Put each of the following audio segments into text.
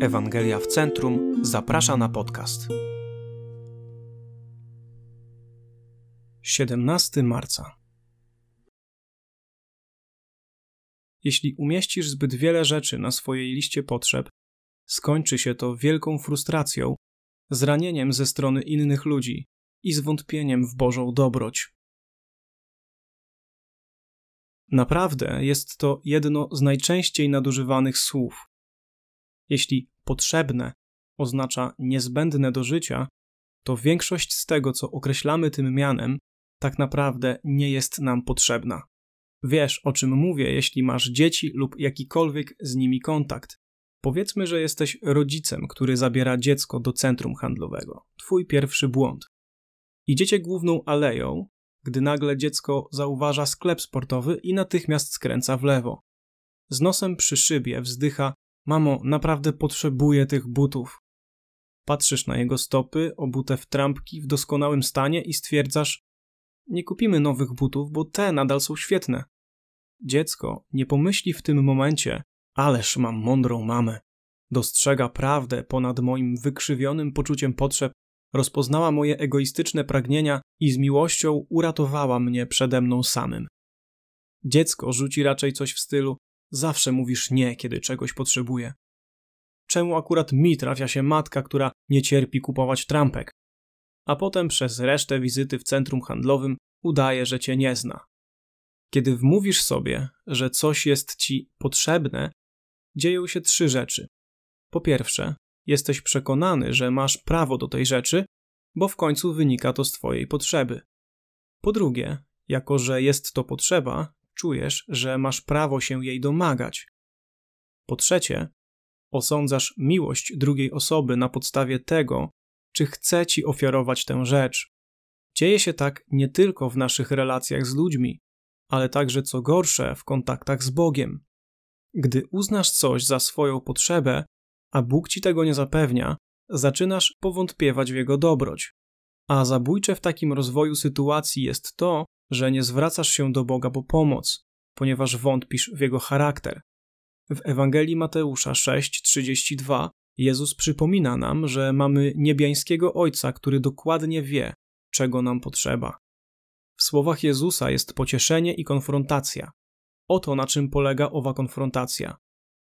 Ewangelia w Centrum zaprasza na podcast. 17 marca. Jeśli umieścisz zbyt wiele rzeczy na swojej liście potrzeb, skończy się to wielką frustracją, zranieniem ze strony innych ludzi i zwątpieniem w Bożą dobroć. Naprawdę jest to jedno z najczęściej nadużywanych słów. Jeśli potrzebne oznacza niezbędne do życia, to większość z tego, co określamy tym mianem, tak naprawdę nie jest nam potrzebna. Wiesz, o czym mówię, jeśli masz dzieci lub jakikolwiek z nimi kontakt. Powiedzmy, że jesteś rodzicem, który zabiera dziecko do centrum handlowego. Twój pierwszy błąd. Idziecie główną aleją, gdy nagle dziecko zauważa sklep sportowy i natychmiast skręca w lewo. Z nosem przy szybie wzdycha: Mamo, naprawdę potrzebuję tych butów. Patrzysz na jego stopy, obute w trampki w doskonałym stanie i stwierdzasz: Nie kupimy nowych butów, bo te nadal są świetne. Dziecko nie pomyśli w tym momencie: Ależ mam mądrą mamę. Dostrzega prawdę ponad moim wykrzywionym poczuciem potrzeb, rozpoznała moje egoistyczne pragnienia i z miłością uratowała mnie przede mną samym. Dziecko rzuci raczej coś w stylu: Zawsze mówisz nie, kiedy czegoś potrzebuję. Czemu akurat mi trafia się matka, która nie cierpi kupować trampek? A potem przez resztę wizyty w centrum handlowym udaje, że cię nie zna. Kiedy wmówisz sobie, że coś jest ci potrzebne, dzieją się trzy rzeczy. Po pierwsze, jesteś przekonany, że masz prawo do tej rzeczy, bo w końcu wynika to z twojej potrzeby. Po drugie, jako że jest to potrzeba, czujesz, że masz prawo się jej domagać. Po trzecie, osądzasz miłość drugiej osoby na podstawie tego, czy chce ci ofiarować tę rzecz. Dzieje się tak nie tylko w naszych relacjach z ludźmi, ale także co gorsze w kontaktach z Bogiem. Gdy uznasz coś za swoją potrzebę, a Bóg ci tego nie zapewnia, zaczynasz powątpiewać w jego dobroć. A zabójcze w takim rozwoju sytuacji jest to, że nie zwracasz się do Boga po pomoc, ponieważ wątpisz w jego charakter. W Ewangelii Mateusza 6:32 Jezus przypomina nam, że mamy niebiańskiego Ojca, który dokładnie wie, czego nam potrzeba. W słowach Jezusa jest pocieszenie i konfrontacja. Oto na czym polega owa konfrontacja.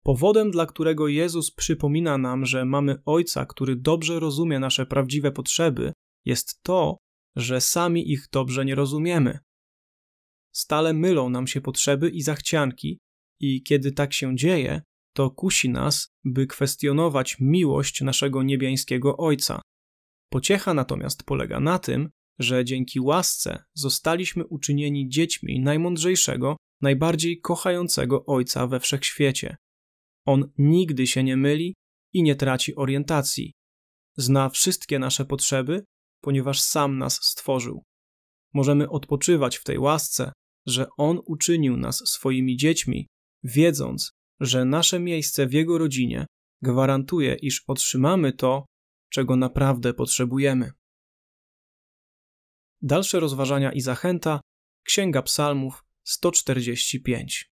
Powodem, dla którego Jezus przypomina nam, że mamy Ojca, który dobrze rozumie nasze prawdziwe potrzeby, jest to, że sami ich dobrze nie rozumiemy. Stale mylą nam się potrzeby i zachcianki, i kiedy tak się dzieje, to kusi nas, by kwestionować miłość naszego niebiańskiego Ojca. Pociecha natomiast polega na tym, że dzięki łasce zostaliśmy uczynieni dziećmi najmądrzejszego, najbardziej kochającego Ojca we wszechświecie. On nigdy się nie myli i nie traci orientacji. Zna wszystkie nasze potrzeby, ponieważ sam nas stworzył. Możemy odpoczywać w tej łasce, że On uczynił nas swoimi dziećmi, wiedząc, że nasze miejsce w Jego rodzinie gwarantuje, iż otrzymamy to, czego naprawdę potrzebujemy. Dalsze rozważania i zachęta Księga Psalmów 145.